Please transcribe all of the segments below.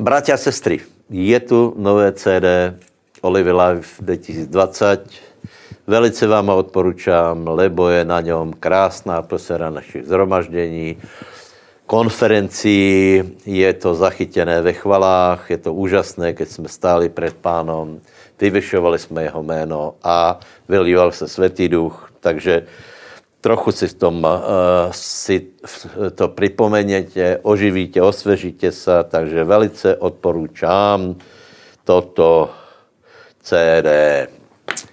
bratia a sestry, je tu nové CD Olivy Live 2020. Velice vám ho odporučám, lebo je na něm krásná atmosféra našich zhromaždění, konferencí, je to zachytěné ve chvalách, je to úžasné, keď jsme stáli před pánom, vyvyšovali jsme jeho jméno a vylíval se světý duch, takže trochu si v tom uh, si to připomeněte, oživíte, osvěžíte se, takže velice odporučám toto CD.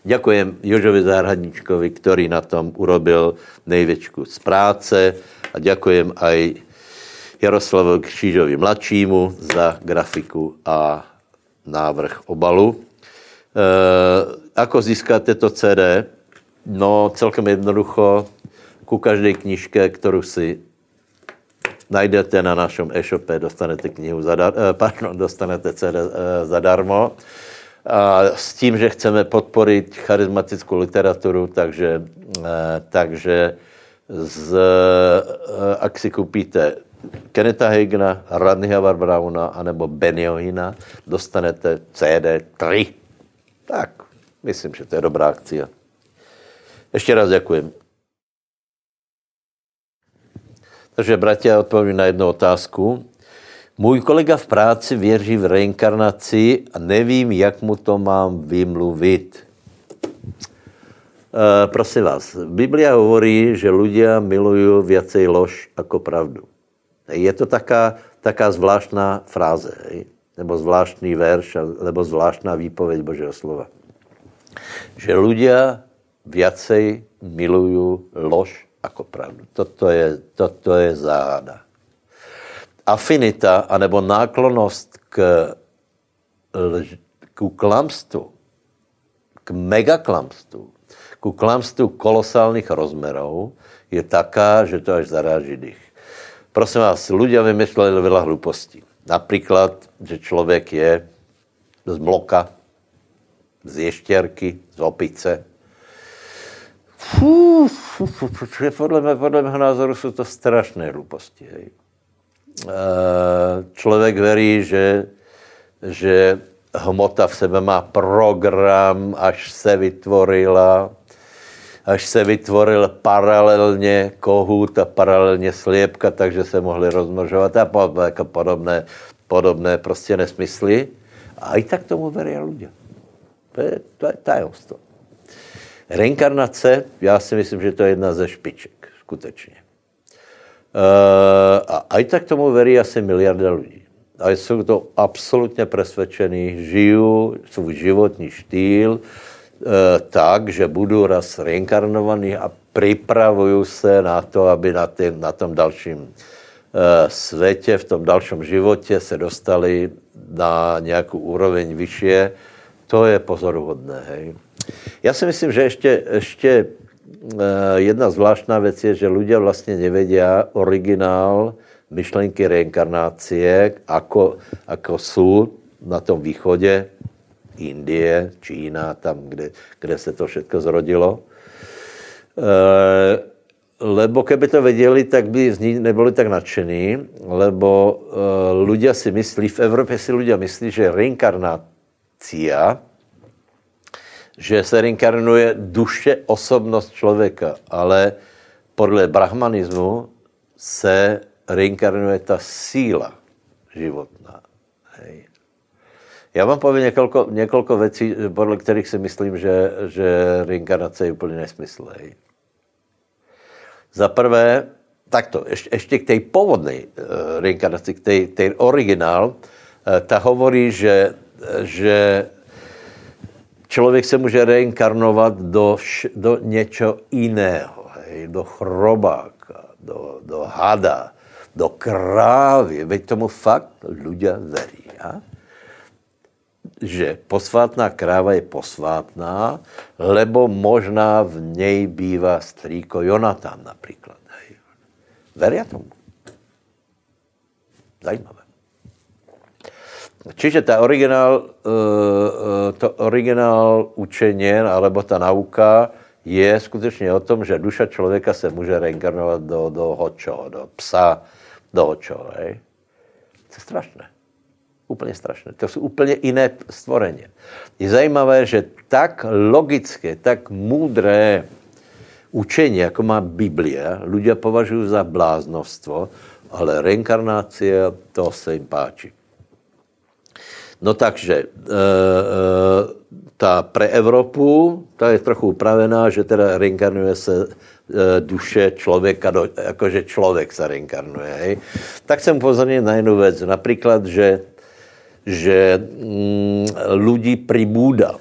Ďakujem Jožovi Zárhadničkovi, který na tom urobil největší z práce a ďakujem aj Jaroslavovi Křížovi mladšímu za grafiku a návrh obalu. E, ako získáte to CD? No, celkem jednoducho, ku každé knižke, kterou si najdete na našem e-shope, dostanete knihu zadar, eh, pardon, dostanete CD eh, zadarmo. A s tím, že chceme podporit charizmatickou literaturu, takže, eh, takže z, ak si koupíte Keneta Hagena, Radnyho Browna anebo Bennyho dostanete CD 3. Tak, myslím, že to je dobrá akcia. Ještě raz děkuji. Takže, bratia, odpovím na jednu otázku. Můj kolega v práci věří v reinkarnaci a nevím, jak mu to mám vymluvit. E, prosím vás, Biblia hovorí, že ľudia milují viacej lož jako pravdu. Je to taká, taká zvláštná fráze, hej? nebo zvláštní verš, nebo zvláštná výpověď Božího slova. Že ľudia viacej milují lož jako pravdu. Toto je, toto je záhada. Afinita, anebo náklonost k, k klamstvu, k megaklamstvu, ku klamstvu kolosálnych rozmerov, je taká, že to až zaráží dých. Prosím vás, ľudia vymysleli veľa hlupostí. Například, že člověk je z mloka, z ještěrky, z opice, Fú, fú, fú, fú, podle, mě, podle mého názoru jsou to strašné hluposti. Hej. Člověk verí, že, že hmota v sebe má program, až se vytvorila, až se vytvoril paralelně kohut a paralelně sliepka, takže se mohli rozmnožovat a jako podobné, podobné prostě nesmysly. A i tak tomu verí lidé. To je, to je tajemstvo. Reinkarnace, já si myslím, že to je jedna ze špiček, skutečně. Uh, a aj tak tomu verí asi miliarda lidí. A jsou to absolutně presvědčení, žijou svůj životní štýl uh, tak, že budu raz reinkarnovaný a připravuju se na to, aby na, tým, na tom dalším uh, světě, v tom dalším životě se dostali na nějakou úroveň vyššie. To je pozoruhodné. Hej. Já si myslím, že ještě, ještě eh, jedna zvláštná věc je, že lidé vlastně nevědí originál myšlenky reinkarnácie, ako, ako jsou na tom východě, Indie, Čína, tam, kde, kde se to všechno zrodilo. E, lebo keby to věděli, tak by z ní nebyli tak nadšení, lebo e, ľudia si myslí, v Evropě si ľudia myslí, že reinkarnácia že se reinkarnuje duše, osobnost člověka, ale podle brahmanismu se reinkarnuje ta síla životná. Hej. Já vám povím několik, několik věcí, podle kterých si myslím, že, že reinkarnace je úplně nesmysl. Hej. Za prvé, takto, ještě, ještě k té původné uh, reinkarnaci, k té originál, uh, ta hovorí, že, že člověk se může reinkarnovat do, do něčeho jiného, hej, do chrobáka, do, do hada, do krávy. Veď tomu fakt ľudia verí. Ja? Že posvátná kráva je posvátná, lebo možná v něj bývá strýko Jonatán například. Veria tomu. Zajímavé. Čiže ta originál, eh, eh, to originál učení, alebo ta nauka je skutečně o tom, že duša člověka se může reinkarnovat do, do hočo, do psa, do hočo. To je strašné. Úplně strašné. To jsou úplně jiné stvoreně. Je zajímavé, že tak logické, tak moudré učení, jako má Biblie, lidé považují za bláznostvo, ale reinkarnácie, to se jim páčí. No takže, e, e, ta pre Evropu, ta je trochu upravená, že teda reinkarnuje se e, duše člověka, do, jakože člověk se reinkarnuje. Hej. Tak jsem upozornil na jednu věc, například, že, že mm, lidí pribúda.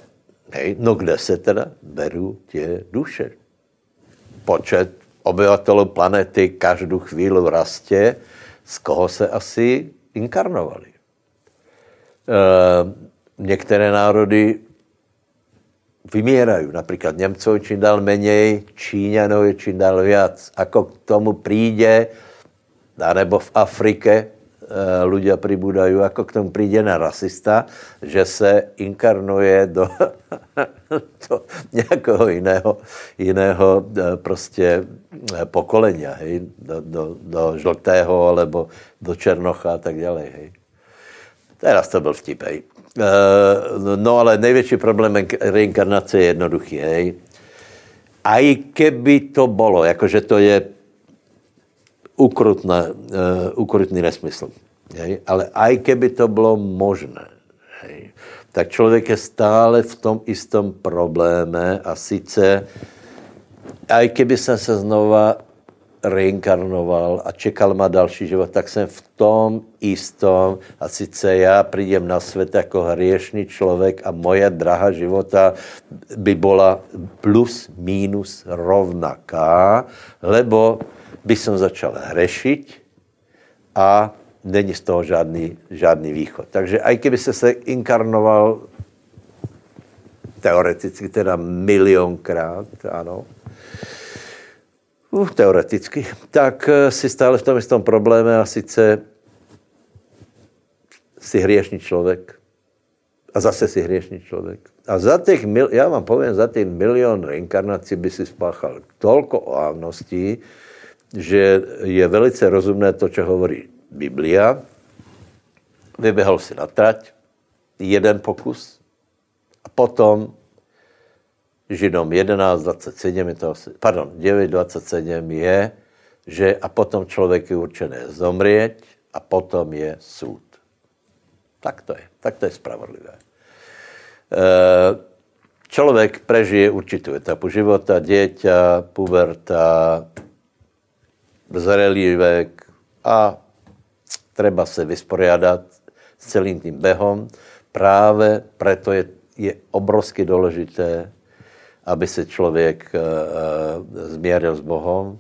Hej. No kde se teda berou tě duše? Počet obyvatelů planety každou chvíli rastě, z koho se asi inkarnovali. E, některé národy vymírají. Například Němcov čím dál méně, Číňanov je čím dál viac. Ako k tomu přijde, nebo v Afrike e, ľudia pribúdajú, ako k tomu přijde na rasista, že se inkarnuje do, do nějakého jiného, jiného e, prostě pokolenia, hej? Do, do, do žltého, alebo do černocha a tak dále. Hej? Teraz to byl vtip, hej. Eh, no ale největší problém reinkarnace je jednoduchý, hej. A i keby to bylo, jakože to je ukrutné, uh, ukrutný nesmysl, hej. ale i keby to bylo možné, hej, tak člověk je stále v tom istom probléme a sice, i keby jsem se znova reinkarnoval a čekal ma další život, tak jsem v tom istom a sice já přijdem na svět jako hriešný člověk a moje draha života by byla plus minus rovnaká, lebo by som začal hrešiť a není z toho žádný, žádný východ. Takže i kdyby se se inkarnoval teoreticky teda milionkrát, ano, Uh, teoreticky. Tak uh, si stále v tom istom probléme a sice si hriešný člověk. A zase si hriešný člověk. A za těch, mil, já vám povím, za těch milion reinkarnací by si spáchal tolko oávností, že je velice rozumné to, co hovorí Biblia. Vyběhal si na trať, jeden pokus a potom Židom 11.27 je to, pardon, 9.27 je, že a potom člověk je určené zomrieť a potom je soud. Tak to je, tak to je spravodlivé. E, člověk prežije určitou etapu života, dieťa, puberta, zrelý vek a treba se vysporiadat s celým tím behom. Právě proto je, je obrovsky důležité aby se člověk eh, eh, změril s Bohem,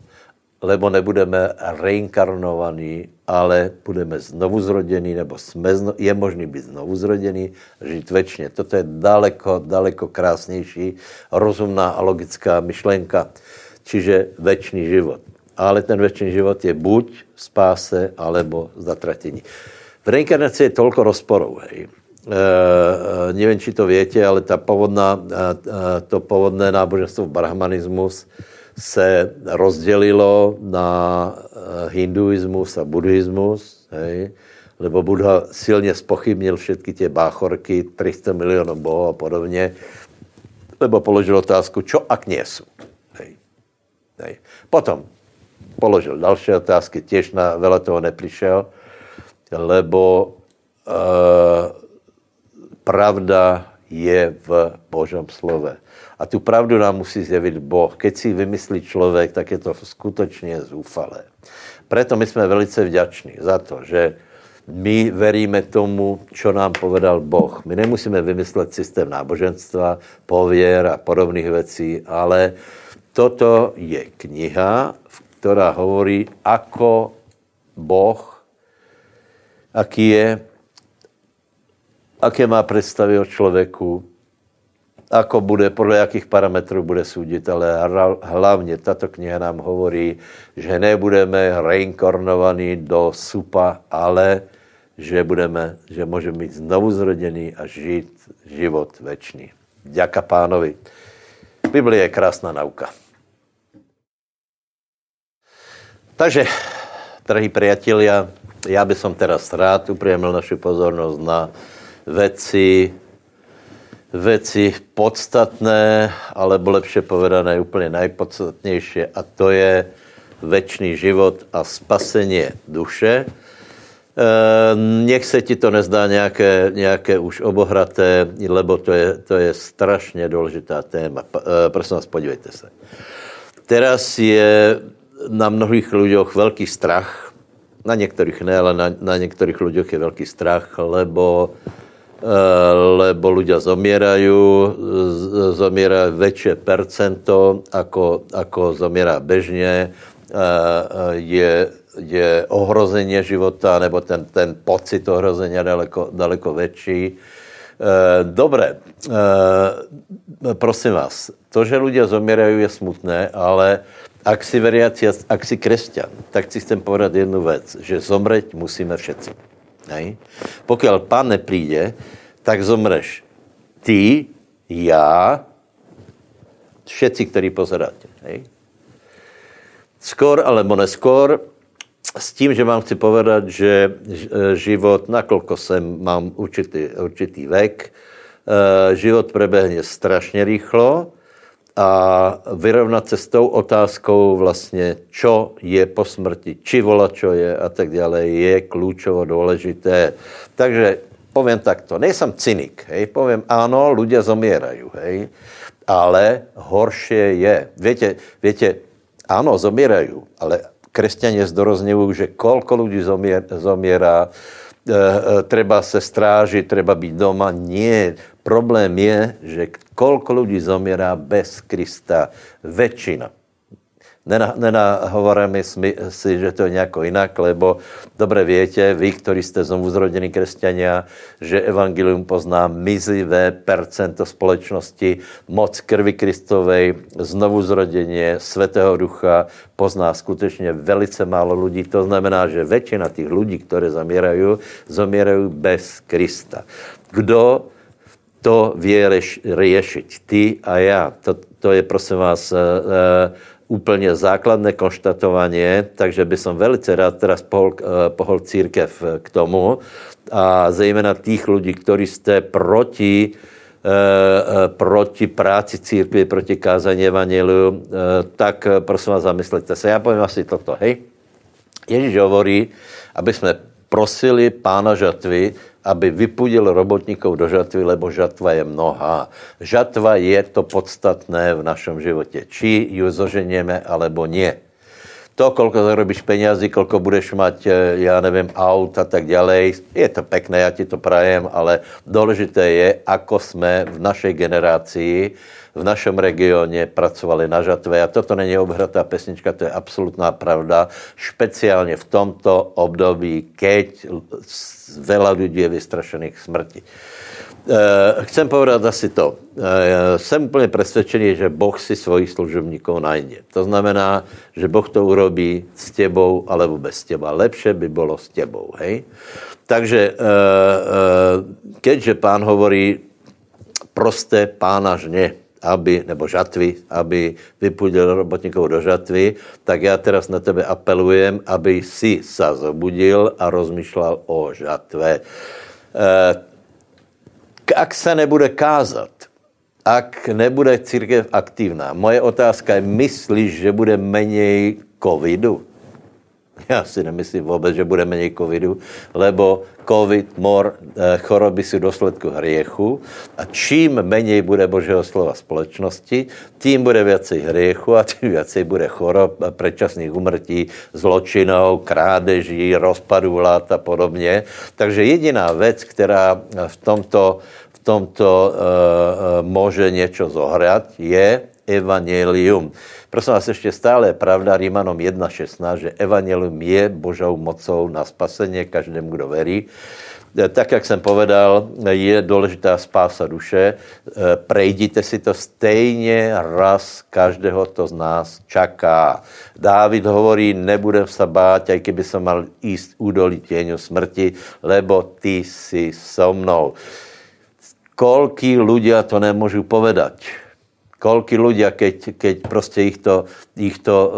lebo nebudeme reinkarnovaní, ale budeme znovu zrodění, nebo jsme, je možný být znovu zrodění, žít večně. Toto je daleko, daleko krásnější, rozumná a logická myšlenka, čiže večný život. Ale ten večný život je buď spáse, alebo zatratení. V reinkarnaci je tolko rozporů. Hej. Eh, nevím, či to větě, ale ta povodná, eh, to povodné náboženstvo brahmanismus se rozdělilo na hinduismus a buddhismus, hej, lebo Buddha silně spochybnil všetky ty báchorky, 300 milionů bohů a podobně, lebo položil otázku, čo ak nie sú. Hej. Hej. Potom položil další otázky, těž na vele toho nepřišel, lebo uh, pravda je v Božom slove. A tu pravdu nám musí zjevit Boh. Keď si vymyslí člověk, tak je to skutečně zúfalé. Proto my jsme velice vděční za to, že my veríme tomu, co nám povedal Boh. My nemusíme vymyslet systém náboženstva, pověr a podobných věcí, ale toto je kniha, která hovorí, ako Boh, aký je aké má představy o člověku, ako bude, podle jakých parametrů bude soudit, ale hlavně tato kniha nám hovorí, že nebudeme reinkarnovaní do supa, ale že budeme, že můžeme být znovu zrodený a žít život večný. Děka pánovi. Biblia je krásná nauka. Takže, drahí priatelia, Já bych som teraz rád upriemil našu pozornost na veci, veci podstatné, alebo lepšie povedané úplně najpodstatnější a to je večný život a spasenie duše. Eh, nech se ti to nezdá nějaké, nějaké už obohraté, lebo to je, to je strašně důležitá téma. Eh, prosím vás, podívejte se. Teraz je na mnohých lidech velký strach, na některých ne, ale na, na některých lidech je velký strach, lebo, lebo ľudia zomierajú, zomiera väčšie percento, ako, ako zomiera bežně, je je ohrození života, nebo ten, ten pocit ohrožení daleko, daleko větší. E, dobré, e, prosím vás, to, že lidé zomierají, je smutné, ale ak si veriaci, ak si křesťan, tak si chcem povedat jednu věc, že zomřít musíme všetci. Hej? Pokud pán nepríde, tak zomreš ty, já, všetci, kteří pozeráte. Hej? Skôr alebo neskôr s tím, že vám chci povedat, že život, nakolko jsem, mám určitý, určitý vek, eh, život prebehne strašně rýchlo a vyrovnat se s tou otázkou vlastně, čo je po smrti, či vola, čo je a tak dále, je klíčovo důležité. Takže povím takto, nejsem cynik, hej, povím, ano, ľudia zomierají, hej, ale horšie je, větě, větě, ano, zomierají, ale křesťané zdorozňují, že kolko lidí zomiera, e, e, treba se strážit, treba být doma. Nie. Problém je, že kolko lidí zomiera bez Krista. Většina. Nenahovoríme si, že to je nějak jinak, lebo dobře větě, vy, kteří jste znovu zrodení křesťania, že evangelium pozná mizivé percento společnosti, moc krvi Kristovej, znovu zrodeně Svatého ducha pozná skutečně velice málo lidí. To znamená, že většina těch lidí, které zaměrají, zaměrají bez Krista. Kdo to vie řešit? Ty a já. To, to je, prosím vás, uh, úplně základné konštatování, takže by som velice rád teraz pohol, eh, pohol církev k tomu a zejména tých lidí, kteří jste proti proti práci církvy, proti kázání evangeliu, tak prosím vás zamyslete se. Já povím asi toto, hej. Ježíš hovorí, aby jsme prosili pána žatvy, aby vypudil robotníkov do žatvy, lebo žatva je mnohá. Žatva je to podstatné v našem životě. Či ju zoženieme, alebo nie. To, kolko zarobíš penězí, kolko budeš mať, eh, já nevím, aut a tak dále, je to pekné, já ti to prajem, ale důležité je, ako jsme v našej generácii v našem regioně pracovali na žatve a toto není obhratá pesnička, to je absolutná pravda, špeciálně v tomto období, keď veľa lidí je vystrašených smrti. Eh, chcem povedat asi to. Eh, jsem úplně přesvědčený, že Boh si svojich služebníků najde. To znamená, že Boh to urobí s tebou alebo bez teba. Lepše by bylo s tebou, hej? Takže eh, keďže pán hovorí prosté pána žně, aby, nebo žatvy, aby vypudil robotníkov do žatvy, tak já teraz na tebe apelujem, aby si sa zobudil a rozmýšlel o žatve. E, ak se nebude kázat, ak nebude církev aktivná, moje otázka je, myslíš, že bude méně covidu? Já si nemyslím vůbec, že bude méně covidu, lebo covid, mor, eh, choroby jsou důsledku hriechu a čím méně bude Božího slova společnosti, tím bude věcej hriechu a tím věcej bude chorob, předčasných umrtí, zločinou, krádeží, rozpadu vlád a podobně. Takže jediná věc, která v tomto, v tomto uh, může něco zohrát, je evangelium. Prosím vás, ještě stále je pravda Rímanom 1.16, že evangelium je Božou mocou na spasení každému, kdo verí. E, tak, jak jsem povedal, je důležitá spása duše. E, prejdite si to stejně raz každého to z nás čaká. Dávid hovorí, nebudem se bát, aj keby som mal jíst údolí těňu smrti, lebo ty si so mnou. Kolký ľudia to nemůžu povedať Koľky ľudia, keď, keď prostě ich to, ich to uh,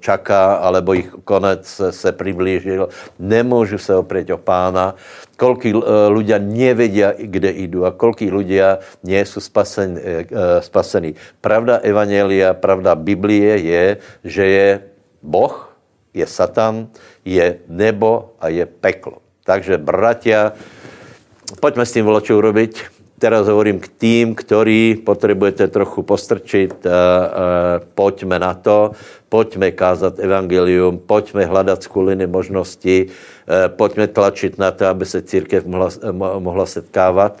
čaká, alebo ich konec se, se priblížil, nemôžu se oprieť o pána. Koľky uh, ľudia nevedia, kde idú a koľky ľudia nie sú spasení. Uh, spasení. Pravda Evangelia, pravda Biblie je, že je Boh, je Satan, je nebo a je peklo. Takže bratia, poďme s tým čo urobiť teraz hovorím k tým, ktorí potrebujete trochu postrčiť, uh, uh, poďme na to, poďme kázat evangelium, poďme hledat skuliny možnosti, uh, poďme tlačit na to, aby se církev mohla, mohla setkávat.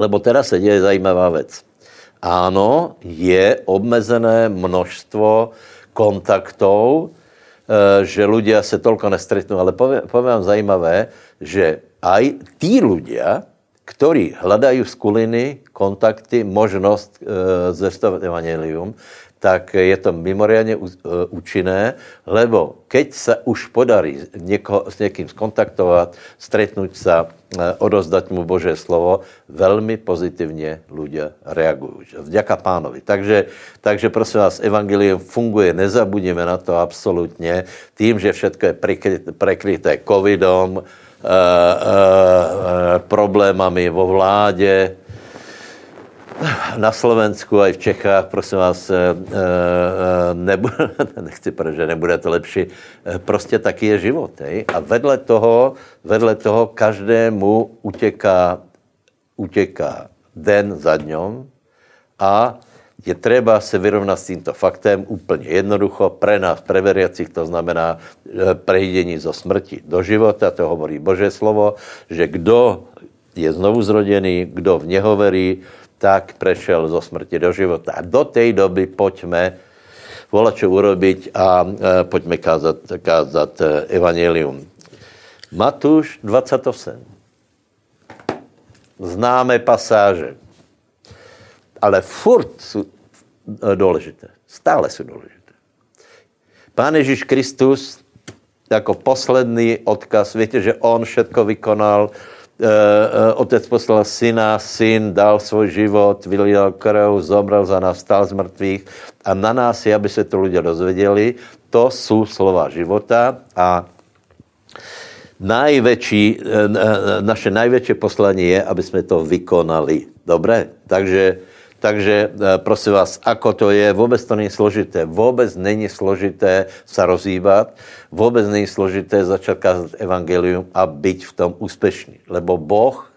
Lebo teraz se děje zajímavá věc. Áno, je obmezené množstvo kontaktov, že ľudia se tolko nestretnú, ale poviem vám zajímavé, že aj tí ľudia, ktorí hľadajú skuliny, kontakty, možnosť e, zvestovať evangelium, tak je to mimoriadne e, účinné, lebo keď sa už podarí nieko, s niekým skontaktovať, stretnúť sa, e, odozdať mu Božie slovo, veľmi pozitívne ľudia reagujú. Vďaka pánovi. Takže, takže prosím vás, evangelium funguje, nezabudíme na to absolútne, tým, že všetko je prekryté, covidom, Eh, eh, eh, problémami vo vládě, na Slovensku a i v Čechách, prosím vás, nebude, nechci, protože nebude to lepší, prostě taky je život. Hej? A vedle toho, vedle toho každému utěká, utěká den za dňom a je třeba se vyrovnat s tímto faktem úplně jednoducho. Pre nás, pre veriacich, to znamená e, prejídení zo smrti do života, to hovorí Bože slovo, že kdo je znovu zrodený, kdo v něho verí, tak prešel zo smrti do života. A do té doby pojďme volat, čo urobiť a e, pojďme kázat, kázat e, evangelium. Matuš 28. Známe pasáže ale furt jsou důležité. Stále jsou důležité. Pán Ježíš Kristus jako posledný odkaz, víte, že on všetko vykonal, e, e, otec poslal syna, syn dal svůj život, vylil krv, zomrel za nás, stál z mrtvých a na nás je, aby se to lidé dozvěděli. To jsou slova života a najväčší, naše najväčšie poslanie je, aby jsme to vykonali. Dobre? Takže takže eh, prosím vás, ako to je, vůbec to není složité. Vůbec není složité se rozhýbat, vůbec není složité začat kázat evangelium a být v tom úspěšný. Lebo Boh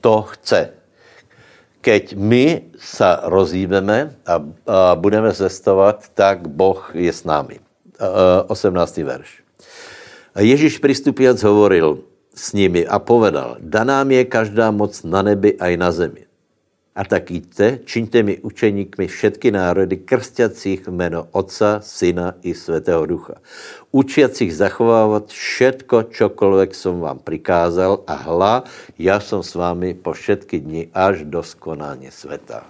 to chce. Keď my se rozhýbeme a, a budeme zestovat, tak Boh je s námi. 18. verš. Ježíš přistupiac hovoril s nimi a povedal, daná je každá moc na nebi a i na zemi. A tak jděte, čiňte mi učeníkmi všetky národy, krstěcích jméno Otca, Syna i Svatého Ducha. Učiacích zachovávat všetko, čokoľvek som vám prikázal a hla, já jsem s vámi po všetky dny až do skonání světa.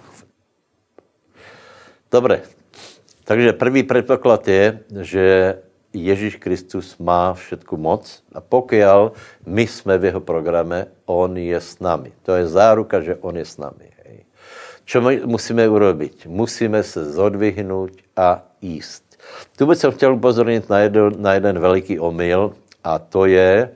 Dobre, takže prvý předpoklad je, že Ježíš Kristus má všetku moc a pokud my jsme v jeho programe, on je s nami. To je záruka, že on je s nami. Čo my musíme urobiť? Musíme se zodvihnout a jíst. Tu bych se chtěl upozornit na, jedno, na jeden veliký omyl a to je,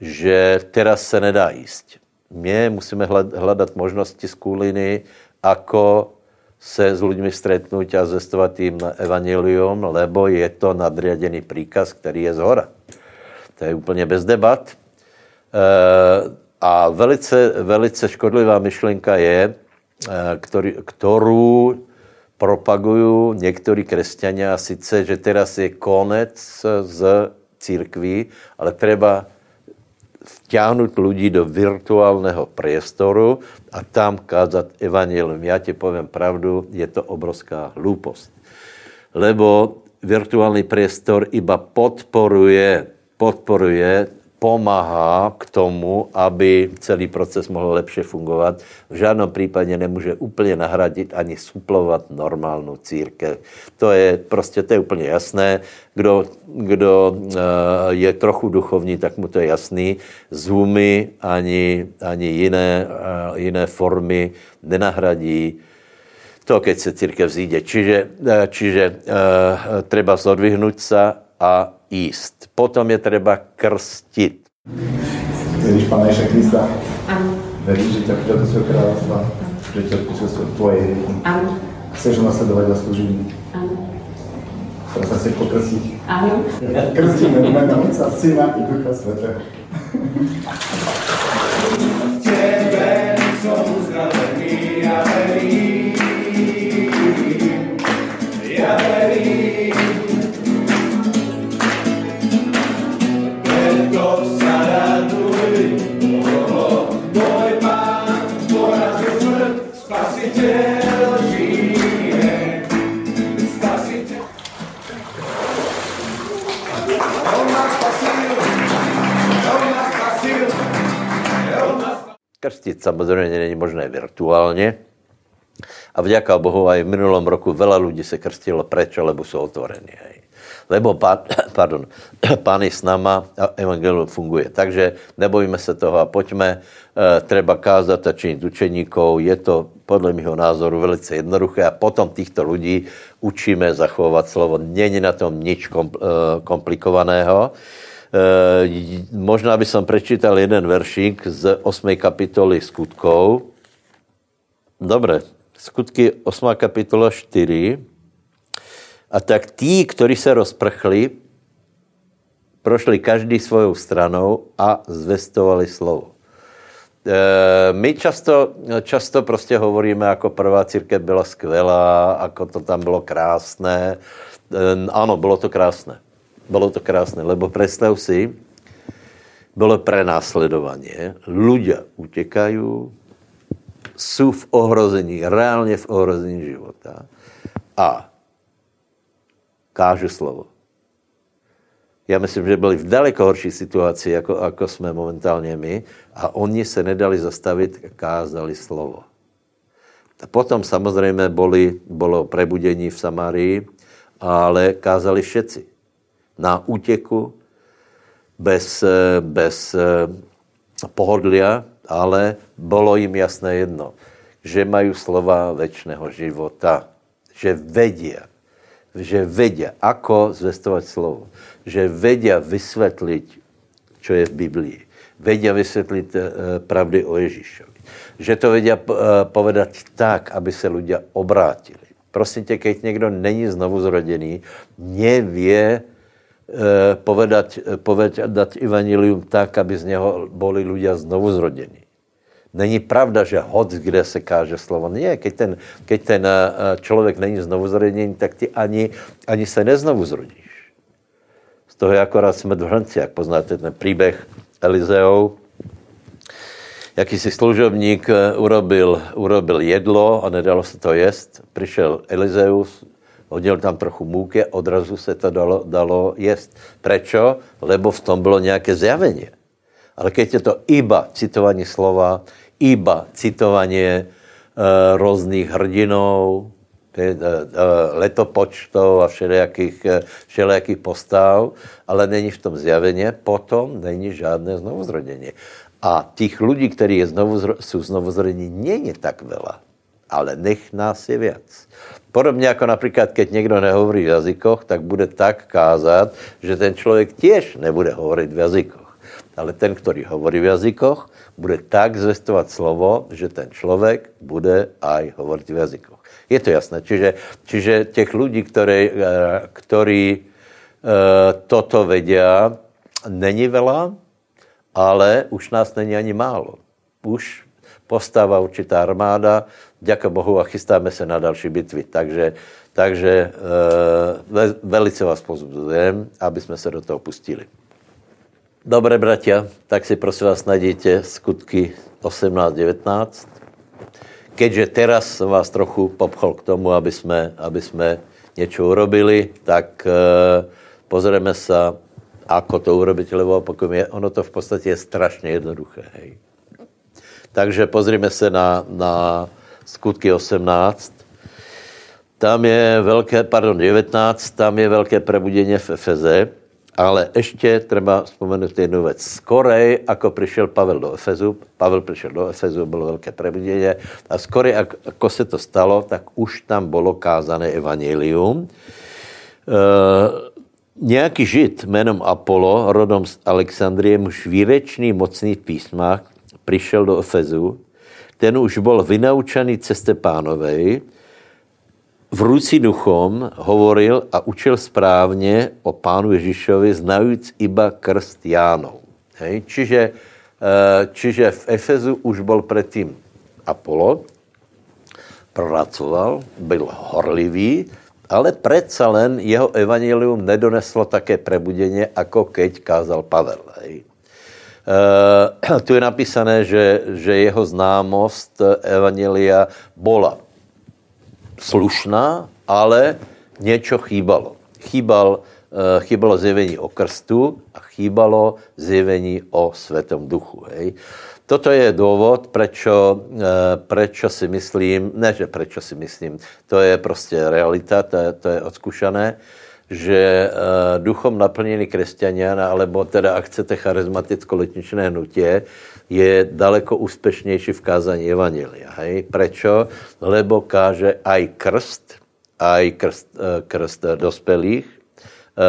že teraz se nedá jíst. My musíme hledat možnosti z kuliny, ako se s lidmi stretnout a zestovat jim evangelium, lebo je to nadriadený příkaz, který je z hora. To je úplně bez debat. E, a velice, velice škodlivá myšlenka je, ktorý, ktorú propagujú někteří křesťania, sice, že teraz je konec z církví, ale treba vťahnuť ľudí do virtuálneho priestoru a tam kázat evangelium. Já ti povím pravdu, je to obrovská hlúpost. Lebo virtuální priestor iba podporuje, podporuje pomáhá k tomu, aby celý proces mohl lepše fungovat. V žádném případě nemůže úplně nahradit ani suplovat normálnu církev. To je prostě, to je úplně jasné. Kdo, kdo uh, je trochu duchovní, tak mu to je jasný. Zoomy ani, ani jiné, uh, jiné formy nenahradí to, keď se církev zíde. Čiže, čiže uh, treba zodvihnout se a jíst. Potom je třeba krstit. Veríš Pana Ježíše Krista? Ano. Veríš, že tě přijde do svého královstva? Že tě odpustil tvoje? Ano. Chceš ho nasledovat a služit? Ano. Teraz chceš pokrstiť? Áno. Krstíme v mene Otca, Syna i Ducha. Tebe verím, ja verím. Krstit samozřejmě není možné virtuálně. A vďaka Bohu aj v minulom roku veľa ľudí se krstilo prečo, lebo sú otvorení. Hej. Lebo pán, pardon, pán je s náma a evangelium funguje. Takže nebojíme se toho a pojďme, e, treba kázat a činit učeníkov. Je to podle mého názoru velice jednoduché a potom týchto lidí učíme zachovat slovo. Není na tom nič kom, e, komplikovaného. E, možná by som prečítal jeden veršík z 8. kapitoly skutkov. Dobre, skutky 8. kapitola 4. A tak tí, ktorí se rozprchli, prošli každý svojou stranou a zvestovali slovo. E, my často, často prostě hovoríme, jako prvá církev byla skvělá, jako to tam bylo krásné. E, ano, bylo to krásné. Bylo to krásné, lebo predstav si, bylo prenásledovanie, ľudia utekajú, sú v ohrození, reálně v ohrození života a kážu slovo. Já myslím, že byli v daleko horší situaci, jako, jako jsme momentálně my, a oni se nedali zastavit kázali slovo. A potom samozřejmě bylo prebudení v Samárii, ale kázali všetci. Na útěku, bez, bez pohodlia, ale bylo jim jasné jedno, že mají slova večného života, že vedia, že vedia, ako zvestovať slovo, že vedia vysvetliť, čo je v Biblii, vedia vysvetliť e, pravdy o Ježíšovi, že to vedia povedať tak, aby se ľudia obrátili. Prosím tě, keď někdo není znovu zrodený, nevie e, povedať, povedať evangelium tak, aby z něho boli ľudia znovu zrodení. Není pravda, že hod, kde se káže slovo. Nie, keď ten, keď ten člověk není znovu zrodený, tak ty ani, ani se neznovu zrodíš. Z toho je akorát smrt v hrnci, jak poznáte ten příběh Elizeou. Jakýsi služovník urobil, urobil jedlo a nedalo se to jest. Přišel Elizeus, hodil tam trochu můky, odrazu se to dalo, dalo jest. Prečo? Lebo v tom bylo nějaké zjavení. Ale keď je to iba citování slova, iba citovanie e, různých hrdinov, e, e, letopočtov a všelijakých, e, všelijakých postav, ale není v tom zjaveně, potom není žádné znovuzrodení. A těch lidí, kteří znovu, jsou znovuzrodení, není tak veľa, ale nech nás je víc. Podobně jako například, keď někdo nehovorí v jazykoch, tak bude tak kázat, že ten člověk těž nebude hovorit v jazykoch. Ale ten, který hovorí v jazykoch, bude tak zvestovat slovo, že ten člověk bude aj hovorit v jazykoch. Je to jasné. Čiže, čiže těch lidí, ktorí e, toto vedia, není veľa, ale už nás není ani málo. Už postává určitá armáda, ďaká Bohu a chystáme se na další bitvy. Takže, takže e, velice vás pozbudujem, aby jsme se do toho pustili. Dobre, bratia, tak si prosím vás najděte skutky 18-19. Keďže teraz som vás trochu popchol k tomu, aby jsme, aby jsme něco urobili, tak e, pozrieme sa, ako to urobiť, lebo opakujem, je, ono to v podstatě je strašně jednoduché. Hej. Takže pozrime se na, na skutky 18. Tam je velké, pardon, 19, tam je velké prebudění v Efeze Ale ještě třeba vzpomenout jednu věc. Skorej, ako přišel Pavel do Efezu, Pavel přišel do Efezu, bylo velké prebudění, a skorej, ako se to stalo, tak už tam bylo kázané evangelium. E, nějaký žid jménem Apollo, rodom z Alexandrie, muž výrečný, mocný v písmách, přišel do Efezu. Ten už byl vynaučený ceste pánovej, vrůcí duchom hovoril a učil správně o pánu Ježíšovi, znajíc iba krst Jánou. Hej? Čiže, eh, čiže v Efezu už byl předtím Apollo, pracoval, byl horlivý, ale predsa len jeho evangelium nedoneslo také prebudeně, jako keď kázal Pavel. Hej. E, tu je napísané, že, že jeho známost evangelia bola slušná, ale něco chýbalo. Chýbal, uh, chýbalo zjevení o krstu a chýbalo zjevení o Světom duchu. Hej. Toto je důvod, prečo, prečo si myslím, ne, že prečo si myslím, to je prostě realita, to je, to je odskušané, že uh, duchom naplněný křesťanian, alebo teda, ak chcete charizmaticko-letničné hnutě, je daleko úspěšnější v kázání Evangelia. Hej? Prečo? Lebo káže aj krst, aj krst, eh, krst dospělých, eh,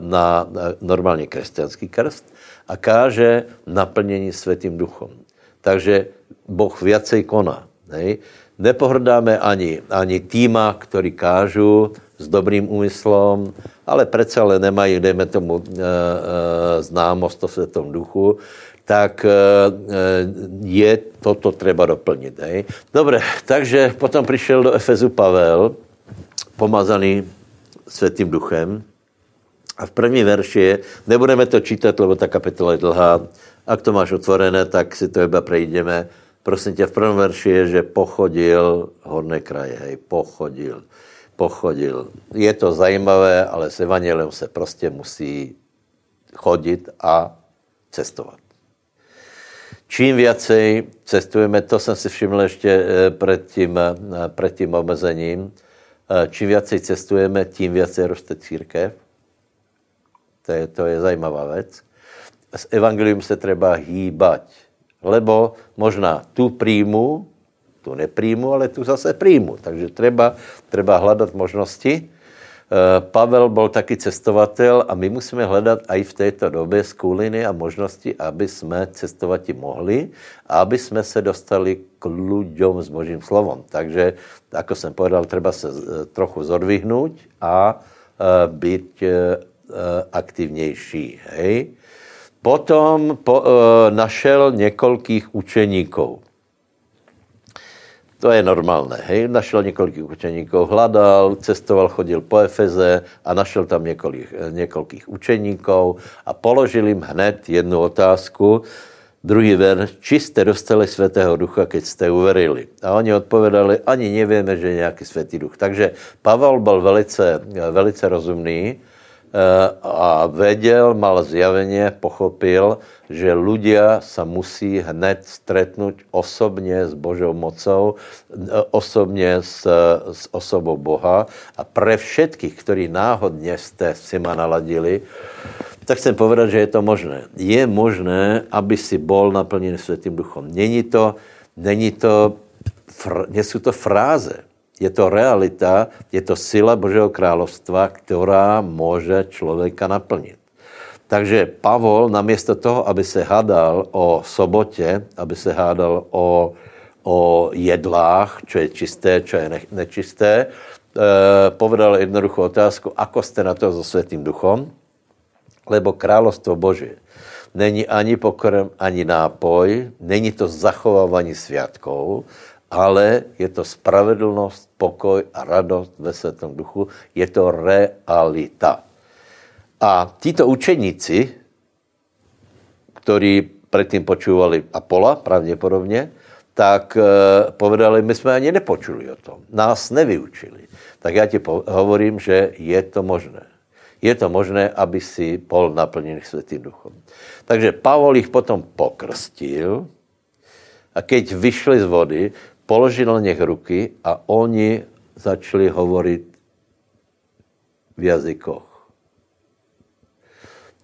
na normálně křesťanský krst a káže naplnění světým duchom. Takže Boh viacej koná. Hej? Nepohrdáme ani, ani týma, který kážu s dobrým úmyslom, ale přece ale nemají, dejme tomu, e, e, známost o světom duchu tak eh, je toto třeba doplnit. Hej. Dobře, takže potom přišel do Efezu Pavel, pomazaný světým duchem. A v první verši nebudeme to čítat, lebo ta kapitola je dlhá, ak to máš otvorené, tak si to iba prejdeme. Prosím tě, v prvním verši je, že pochodil horné kraje, hej, pochodil, pochodil. Je to zajímavé, ale s evangelem se prostě musí chodit a cestovat. Čím viacej cestujeme, to jsem si všiml ještě eh, před tím, eh, před tím omezením, eh, čím viacej cestujeme, tím viacej roste církev. To je, to je zajímavá věc. S evangelium se třeba hýbať, lebo možná tu príjmu, tu nepríjmu, ale tu zase príjmu. Takže třeba, třeba hledat možnosti, Eh, Pavel byl taky cestovatel a my musíme hledat i v této době skuliny a možnosti, aby jsme cestovati mohli a aby jsme se dostali k lidem s Božím slovom. Takže, jako jsem povedal, třeba se eh, trochu zodvihnout a eh, být aktivnější. Hej? Potom po, našel několikých učeníků. To je normálné. Hej? Našel několik učeníků, hledal, cestoval, chodil po Efeze a našel tam několik, několikých učeníků a položil jim hned jednu otázku. Druhý ver, či jste dostali svatého ducha, keď jste uverili. A oni odpovedali, ani nevíme, že je nějaký svatý duch. Takže Pavel byl velice, velice rozumný, Eh, a věděl, mal zjaveně, pochopil, že ľudia sa musí hned stretnout osobně s Božou mocou, eh, osobně s, s osobou Boha a pre všetkých, ktorí náhodně jste si ma naladili, tak chcem povedat, že je to možné. Je možné, aby si bol naplněn Světým duchom. Není to, není to, nejsou to fráze je to realita, je to sila Božího královstva, která může člověka naplnit. Takže Pavol namiesto toho, aby se hádal o sobotě, aby se hádal o, o jedlách, čo je čisté, čo je nečisté, eh, povedal jednoduchou otázku, ako jste na to so Světým duchom, lebo královstvo Boží není ani pokrm, ani nápoj, není to zachovávání sviatkov, ale je to spravedlnost, pokoj a radost ve Světém duchu. Je to realita. A títo učeníci, kteří předtím počúvali Apola, pravděpodobně, tak e, povedali, my jsme ani nepočuli o tom. Nás nevyučili. Tak já ti hovorím, že je to možné. Je to možné, aby si pol naplněný Světým duchom. Takže Pavol jich potom pokrstil a keď vyšli z vody, položil na něch ruky a oni začali hovorit v jazykoch.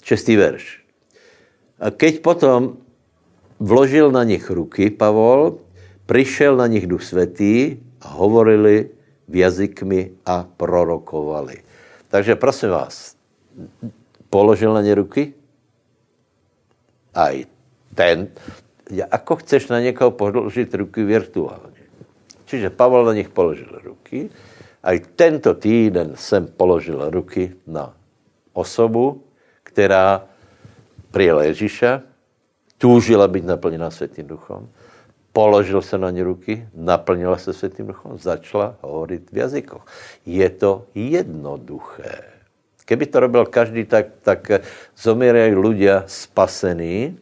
Šestý verš. A keď potom vložil na nich ruky Pavol, přišel na nich duch svatý a hovorili v jazykmi a prorokovali. Takže prosím vás, položil na ně ruky? Aj ten. Ako chceš na někoho položit ruky virtuálně? Čiže Pavel na nich položil ruky. A tento týden jsem položil ruky na osobu, která přijela Ježíša, túžila být naplněna Světým duchom, položil se na ně ruky, naplnila se Světým duchom, začala hovorit v jazykoch. Je to jednoduché. Keby to robil každý, tak, tak zomierají ľudia spasení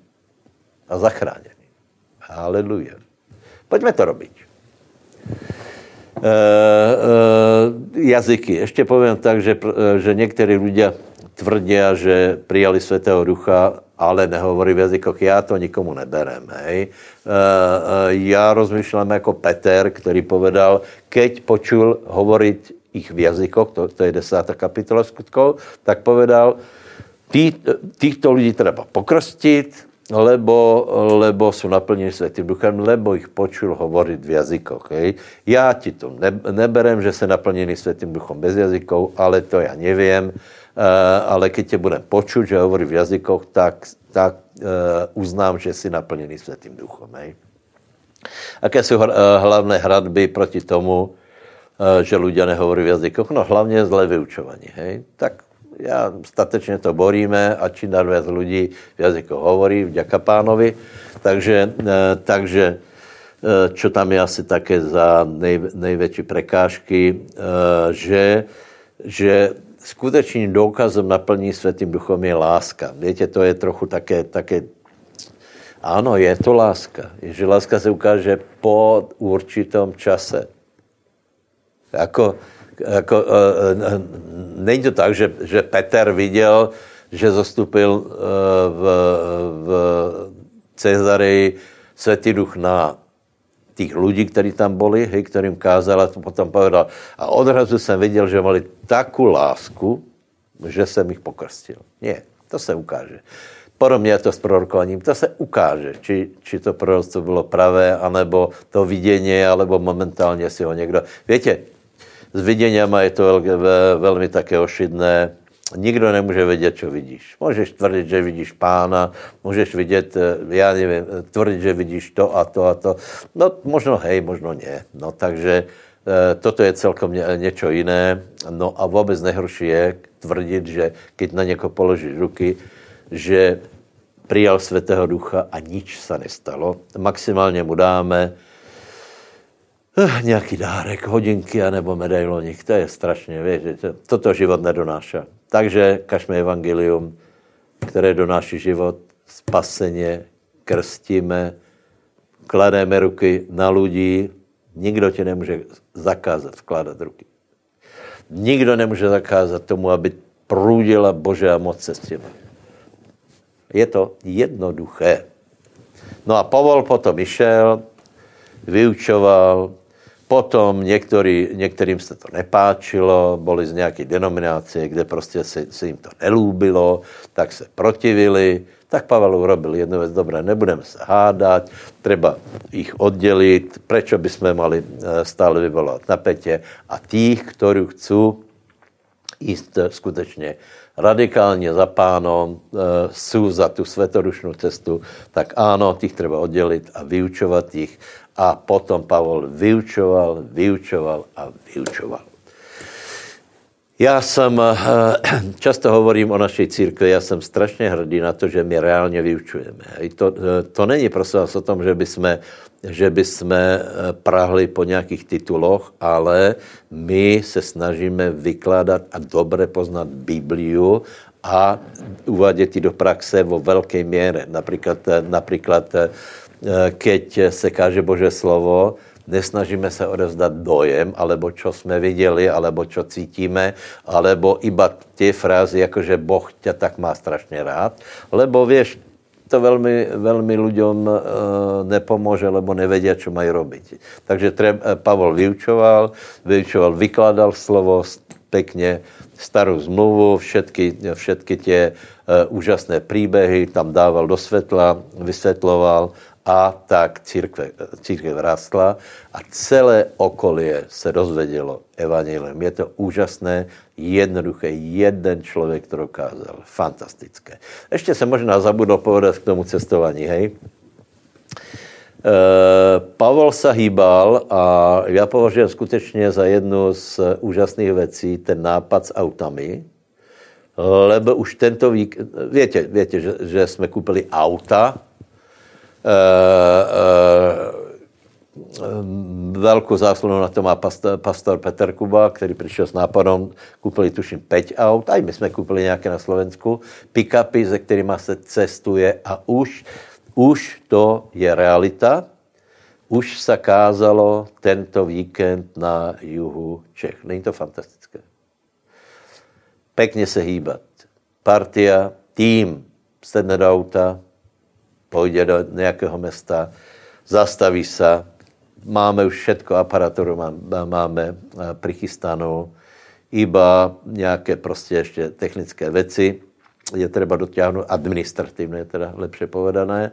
a zachránění. Haleluja. Pojďme to robiť. E, e, jazyky. Ještě povím tak, že, že někteří lidé tvrdí, že přijali Svatého Ducha, ale nehovorí v jazykoch. Já to nikomu neberem. Hej. Já rozmýšlám jako Peter, který povedal, keď počul hovoriť ich v jazykoch, to, to je desátá kapitola skutkov, tak povedal, tý, týchto lidí treba pokrstit, lebo, lebo jsou naplněni světým duchem, lebo jich počul hovorit v jazykoch. Hej. Já ti to ne, neberem, že se naplněni světým duchem bez jazykov, ale to já nevím. Uh, ale keď tě budem počuť, že hovorí v jazykoch, tak, tak uh, uznám, že jsi naplněný světým duchem. Hej. Aké jsou uh, hlavné hradby proti tomu, Eh, že ľudia nehovorí v jazykoch. No hlavně zlé vyučování. Hej? Tak já statečně to boríme a čím dál lidí v jazykoch hovorí, vďaka pánovi. Takže, eh, takže eh, čo tam je asi také za nej, největší prekážky, že, že skutečným důkazem naplní světým duchom je láska. Víte, to je trochu také, také ano, je to láska. Že láska se ukáže po určitom čase. Jako, jako, uh, není to tak, že, že Peter viděl, že zastupil uh, v, v Cezarii Světý duch na těch lidí, kteří tam byli, hej, kterým kázal a to potom povedal. A odrazu jsem viděl, že mali takovou lásku, že jsem jich pokrstil. Ne, to se ukáže. Podobně je to s prorokovaním. To se ukáže, či, či to proroctvo bylo pravé, anebo to vidění, alebo momentálně si ho někdo... Víte, s viděněma je to vel, velmi také ošidné. Nikdo nemůže vědět, co vidíš. Můžeš tvrdit, že vidíš pána, můžeš vidět, eh, já nevím, tvrdit, že vidíš to a to a to. No možno hej, možno ne. No takže e, toto je celkom ně, něco jiné. No a vůbec nejhorší je tvrdit, že když na někoho položíš ruky, že přijal Svatého Ducha a nič se nestalo. Maximálně mu dáme uh, nějaký dárek, hodinky anebo medailonik, to je strašně, to, toto život nedonáša. Takže kažme evangelium, které donáší život, spaseně, krstíme, klademe ruky na lidi, nikdo ti nemůže zakázat vkládat ruky. Nikdo nemůže zakázat tomu, aby průdila Božá moc se s těmi. Je to jednoduché. No a Pavol potom vyšel, vyučoval, Potom některý, některým se to nepáčilo, byli z nějaké denominace, kde prostě se, se jim to nelúbilo, tak se protivili. Tak Pavel urobil jednu věc, dobré, nebudeme se hádat, třeba jich oddělit, prečo by jsme mali eh, stále vyvolat napětě a těch, kteří chcou jíst skutečně radikálně za pánom, e, jsou za tu svetodušnou cestu, tak ano, těch třeba oddělit a vyučovat jich a potom Pavol vyučoval, vyučoval a vyučoval. Já jsem, eh, často hovorím o naší církvi, já jsem strašně hrdý na to, že my reálně vyučujeme. To, eh, to není prostě o tom, že by jsme, že by jsme eh, prahli po nějakých tituloch, ale my se snažíme vykládat a dobře poznat Bibliu a uvádět ji do praxe vo velké míře. Například, například keď se káže Bože slovo, nesnažíme se odevzdat dojem, alebo čo jsme viděli, alebo čo cítíme, alebo iba ty frázy, jako že Boh tě tak má strašně rád, lebo věš, to velmi, velmi lidem e, nepomůže, lebo nevědí, co mají robiť. Takže treb, eh, Pavel vyučoval, vyučoval, vykládal slovo pekně, starou zmluvu, všetky, všetky tě uh, úžasné příběhy tam dával do světla, vysvětloval a tak církve, církev rastla a celé okolie se rozvedelo evangelium. Je to úžasné, jednoduché, jeden člověk to dokázal. Fantastické. Ještě se možná zabudl povedat k tomu cestování, hej? Eh, Pavel sa hýbal a já považuji skutečně za jednu z úžasných věcí ten nápad s autami, lebo už tento vík, větě, větě že, že jsme koupili auta, velkou zásluhu na to má pastor, pastor Petr Kuba, který přišel s nápadem, koupili tuším 5 aut, a i my jsme koupili nějaké na Slovensku, pick-upy, se kterými se cestuje a už už to je realita. Už se kázalo tento víkend na juhu Čech. Není to fantastické? Pekně se hýbat. Partia, tým, sedne do auta, pojde do nějakého města, zastaví se, máme už všetko aparaturu, máme eh, prichystanou, iba nějaké prostě ještě technické věci je třeba dotáhnout administrativně, teda lepše povedané,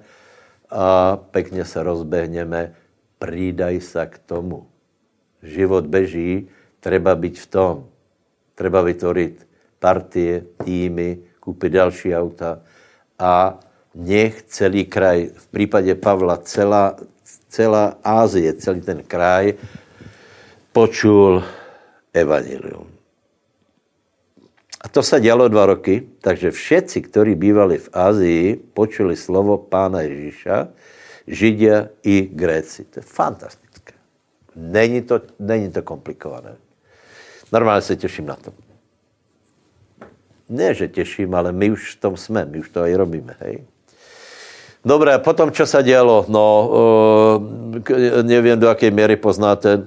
a pekně se rozbehneme, prídaj se k tomu. Život beží, treba být v tom. Treba vytvořit partie, týmy, koupit další auta a nech celý kraj, v případě Pavla celá, celá Ázie, celý ten kraj počul evangelium. A to se dělo dva roky, takže všetci, kteří bývali v Ázii, počuli slovo pána Ježíša, Židia i Gréci. To je fantastické. Není to, není to komplikované. Normálně se těším na to. Ne, že těším, ale my už v tom jsme, my už to i robíme, hej. Dobré, a potom, co se dělo? No, uh, nevím, do jaké míry poznáte uh,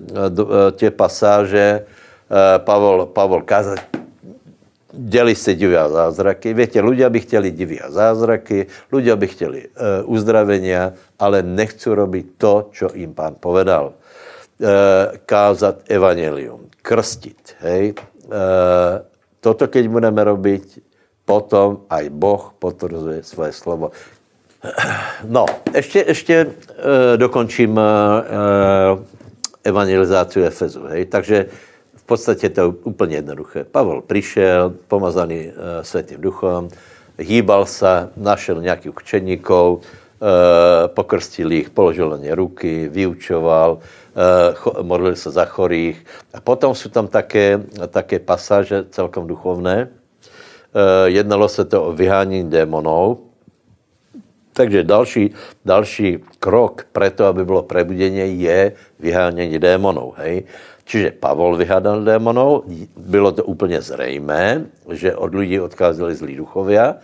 tě pasáže. Uh, Pavel, Pavel kázal, děli se divy a zázraky. Větě, ľudia by chtěli divy a zázraky, ľudia by chtěli e, uzdravenia, ale nechci robit to, co jim pán povedal. E, kázat evangelium, krstit, hej. E, toto, keď budeme robiť, potom aj Boh potvrzuje svoje slovo. No, ještě, ještě e, dokončím e, evangelizáciu Efezu. Hej. Takže podstatě to je úplně jednoduché. Pavel přišel, pomazaný e, světým duchom, hýbal se, našel nějakých učeníků, e, pokrstil jich, položil na ně ruky, vyučoval, e, modlil se za chorých. A potom jsou tam také, také pasáže celkom duchovné. E, jednalo se to o vyhánění démonů, takže další, další krok pro to, aby bylo prebudění, je vyhánění démonů. Hej? Čiže Pavol vyhádal démonů, bylo to úplně zřejmé, že od lidí odcházeli zlí duchovia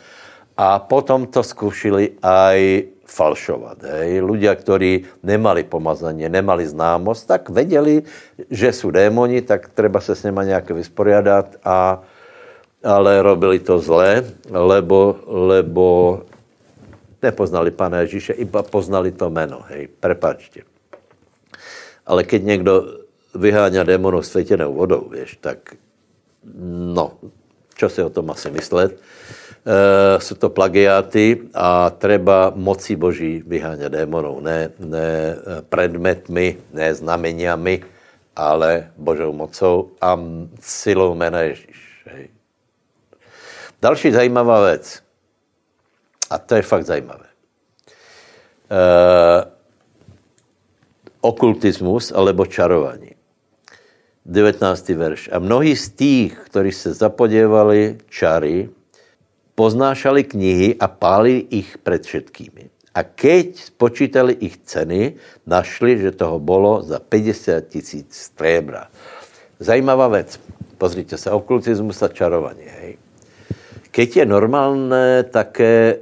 a potom to zkoušeli aj falšovat. Hej. Ľudia, ktorí nemali pomazanie, nemali známost, tak vedeli, že jsou démoni, tak treba se s nimi nějak vysporiadat, a, ale robili to zle, lebo, lebo nepoznali Pana Ježíše, iba poznali to jméno. Hej, prepačte. Ale keď někdo vyháňa démonů světěnou vodou, víš, tak no, čo si o tom asi myslet. E, jsou to plagiáty a treba moci Boží vyháňat démonů, ne, ne predmetmi, ne znameniami, ale Božou mocou a silou jména Ježíš. Hej. Další zajímavá věc, a to je fakt zajímavé. E, okultismus alebo čarování. 19. verš. A mnohí z tých, ktorí se zapoděvali čary, poznášali knihy a pálili ich před všetkými. A keď počítali ich ceny, našli, že toho bylo za 50 tisíc strébra. Zajímavá věc. Pozrite se, okultismus a čarování. Hej. Keď je normálné také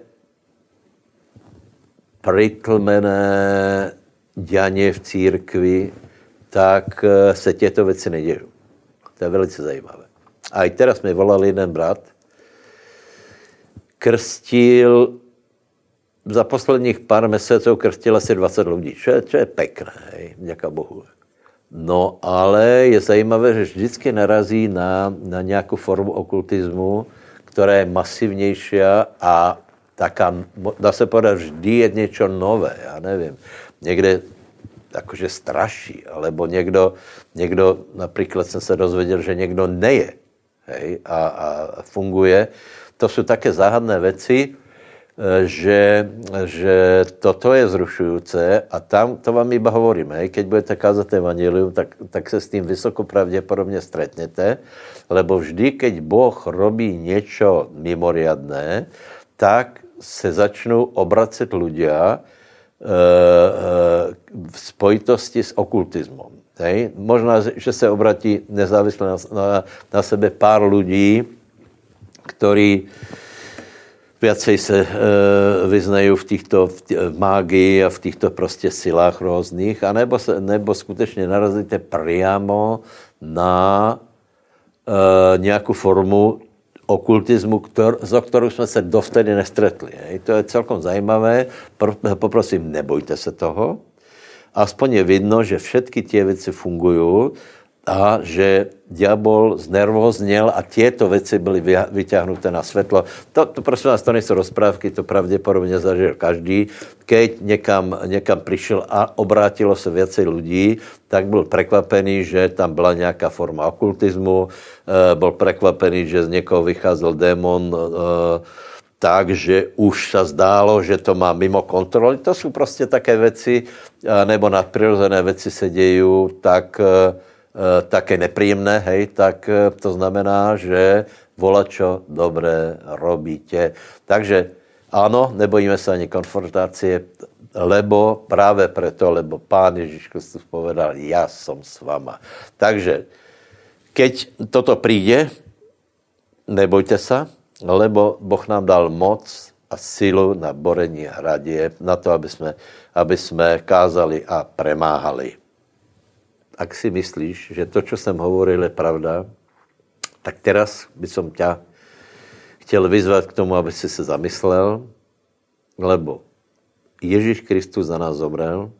pritlmené děně v církvi, tak eh, se těto věci nedějí. To je velice zajímavé. A i teraz mi volal jeden brat, krstil za posledních pár měsíců krstil asi 20 lidí, čo je, čo je pekné, hej, děká Bohu. No ale je zajímavé, že vždycky narazí na, na nějakou formu okultismu, která je masivnější a taká, dá se povedat, vždy je něco nové, já nevím. Někde jakože straší, alebo někdo, někdo, například jsem se dozvěděl, že někdo neje hej, a, a funguje. To jsou také záhadné věci, Eh, že, že toto je zrušující a tam to vám iba hovorím, hej, keď budete kázat evangelium, tak, tak se s tím vysoko pravděpodobně stretnete, lebo vždy, keď Boh robí něco mimoriadné, tak se začnou obracet ľudia e, e, v spojitosti s okultismem. Hej? Možná, že se obratí nezávisle na, na, na sebe pár lidí, ktorí viacej se e, vyznají v těchto v tě, v mágii a v těchto prostě silách různých, anebo, se, nebo skutečně narazíte přímo na e, nějakou formu okultismu, ktor, za kterou jsme se dovtedy nestretli. Je. To je celkom zajímavé. Poprosím, nebojte se toho. Aspoň je vidno, že všetky tie věci fungují a že diabol znervozněl a těto věci byly vyťahnuté na světlo. To, to prosím vás, to nejsou rozprávky, to pravděpodobně zažil každý. Keď někam, někam přišel a obrátilo se věci lidí, tak byl překvapený, že tam byla nějaká forma okultismu, e, byl překvapený, že z někoho vycházel démon, e, takže už se zdálo, že to má mimo kontroly. To jsou prostě také věci, nebo nadprirozené věci se dějí, tak e, Eh, také nepříjemné, hej, tak eh, to znamená, že volačo dobré robíte. Takže ano, nebojíme se ani konfrontácie, lebo právě proto, lebo pán Ježíš Kristus povedal, já jsem s váma. Takže, keď toto přijde, nebojte se, lebo Boh nám dal moc a sílu na borení hradě, na to, aby jsme, aby jsme kázali a premáhali ak si myslíš, že to, co jsem hovoril, je pravda, tak teraz by som ťa chtěl vyzvat k tomu, aby si se zamyslel, lebo Ježíš Kristus za nás zomrel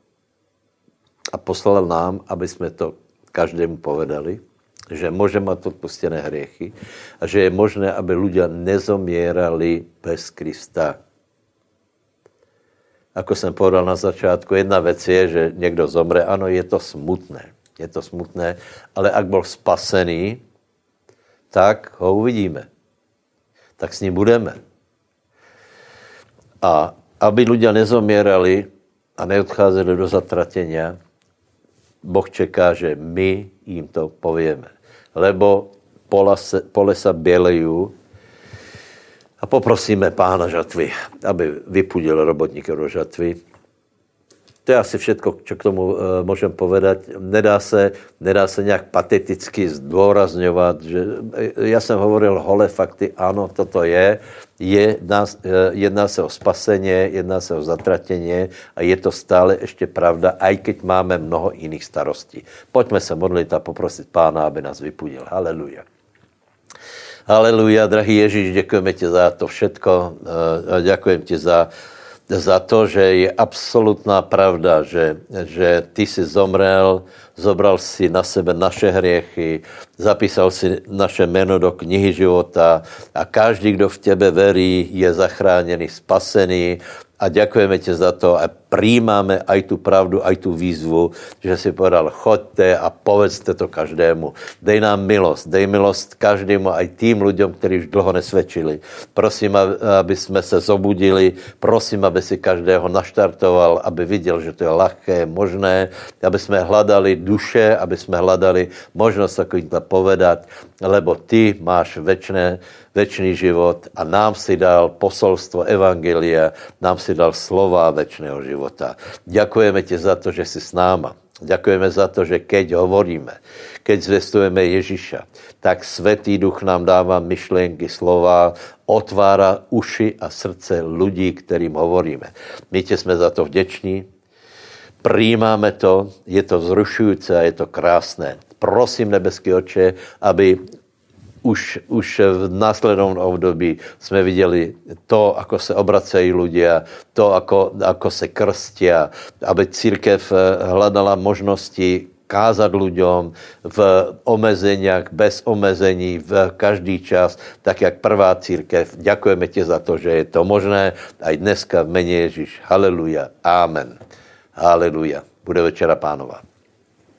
a poslal nám, aby jsme to každému povedali, že může mít odpustené hriechy a že je možné, aby ľudia nezomierali bez Krista. Ako jsem povedal na začátku, jedna věc je, že někdo zomře, ano, je to smutné je to smutné, ale ak byl spasený, tak ho uvidíme. Tak s ním budeme. A aby ľudia nezomierali a neodcházeli do zatratenia, Boh čeká, že my jim to povieme. Lebo pola se, pole sa bielejú a poprosíme pána žatvy, aby vypudil robotníkov do žatvy to je asi všetko, čo k tomu e, můžem povedať. Nedá se, nedá se nějak pateticky zdôrazňovat, že e, já jsem hovoril holé fakty, ano, toto je, jedná, e, jedná se o spaseně, jedná se o zatratění a je to stále ještě pravda, aj keď máme mnoho jiných starostí. Pojďme se modlit a poprosit Pána, aby nás vypudil. Haleluja. Haleluja, drahý Ježíš, děkujeme ti za to všetko. Děkujem ti za za to, že je absolutná pravda, že, že ty si zomrel, zobral si na sebe naše hriechy, zapísal si naše jméno do knihy života a každý, kdo v tebe verí, je zachráněný, spasený a děkujeme ti za to a přijímáme aj tu pravdu, aj tu výzvu, že si povedal, choďte a povedzte to každému. Dej nám milost, dej milost každému, aj tým lidem, kteří už dlouho nesvědčili. Prosím, aby jsme se zobudili, prosím, aby si každého naštartoval, aby viděl, že to je lahké, možné, aby jsme hledali duše, aby jsme hledali možnost takovým to povedat, lebo ty máš večné, večný život a nám si dal posolstvo Evangelia, nám si dal slova večného života. Děkujeme ti za to, že jsi s náma. Děkujeme za to, že keď hovoríme, keď zvestujeme Ježíša, tak Svetý Duch nám dává myšlenky, slova, otvára uši a srdce lidí, kterým hovoríme. My tě jsme za to vděční, přijímáme to, je to vzrušující a je to krásné. Prosím, nebeský oče, aby už, už v následovém období jsme viděli to, ako se obracejí ľudia, to, ako, ako se krstia, aby církev hledala možnosti kázat ľuďom v omezeniach, bez omezení, v každý čas, tak jak prvá církev. Ďakujeme ti za to, že je to možné aj dneska v mene Ježíš. Haleluja. Amen. Haleluja. Bude večera pánova.